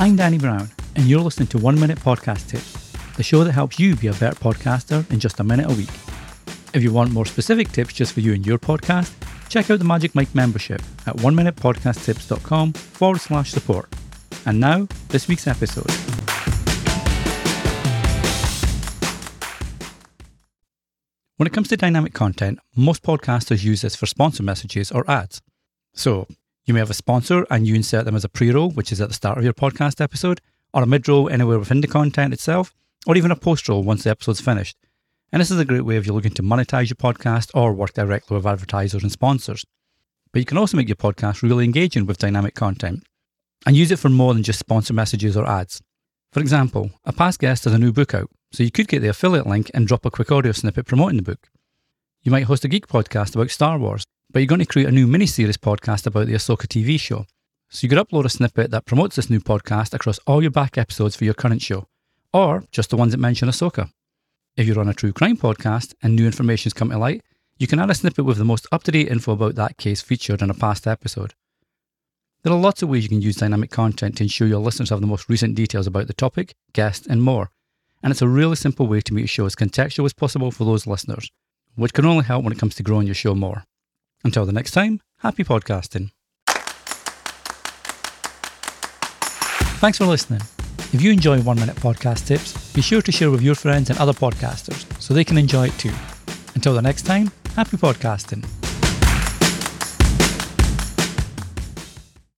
I'm Danny Brown, and you're listening to One Minute Podcast Tips, the show that helps you be a better podcaster in just a minute a week. If you want more specific tips just for you and your podcast, check out the Magic Mike membership at oneminutepodcasttips.com forward slash support. And now, this week's episode. When it comes to dynamic content, most podcasters use this for sponsor messages or ads. So, you may have a sponsor and you insert them as a pre roll, which is at the start of your podcast episode, or a mid roll anywhere within the content itself, or even a post roll once the episode's finished. And this is a great way if you're looking to monetize your podcast or work directly with advertisers and sponsors. But you can also make your podcast really engaging with dynamic content and use it for more than just sponsor messages or ads. For example, a past guest has a new book out, so you could get the affiliate link and drop a quick audio snippet promoting the book. You might host a geek podcast about Star Wars, but you're going to create a new mini-series podcast about the Ahsoka TV show. So you could upload a snippet that promotes this new podcast across all your back episodes for your current show, or just the ones that mention Ahsoka. If you're on a true crime podcast and new information's come to light, you can add a snippet with the most up-to-date info about that case featured in a past episode. There are lots of ways you can use dynamic content to ensure your listeners have the most recent details about the topic, guest, and more. And it's a really simple way to make your show as contextual as possible for those listeners, which can only help when it comes to growing your show more. Until the next time, happy podcasting. Thanks for listening. If you enjoy One Minute Podcast Tips, be sure to share with your friends and other podcasters so they can enjoy it too. Until the next time, happy podcasting.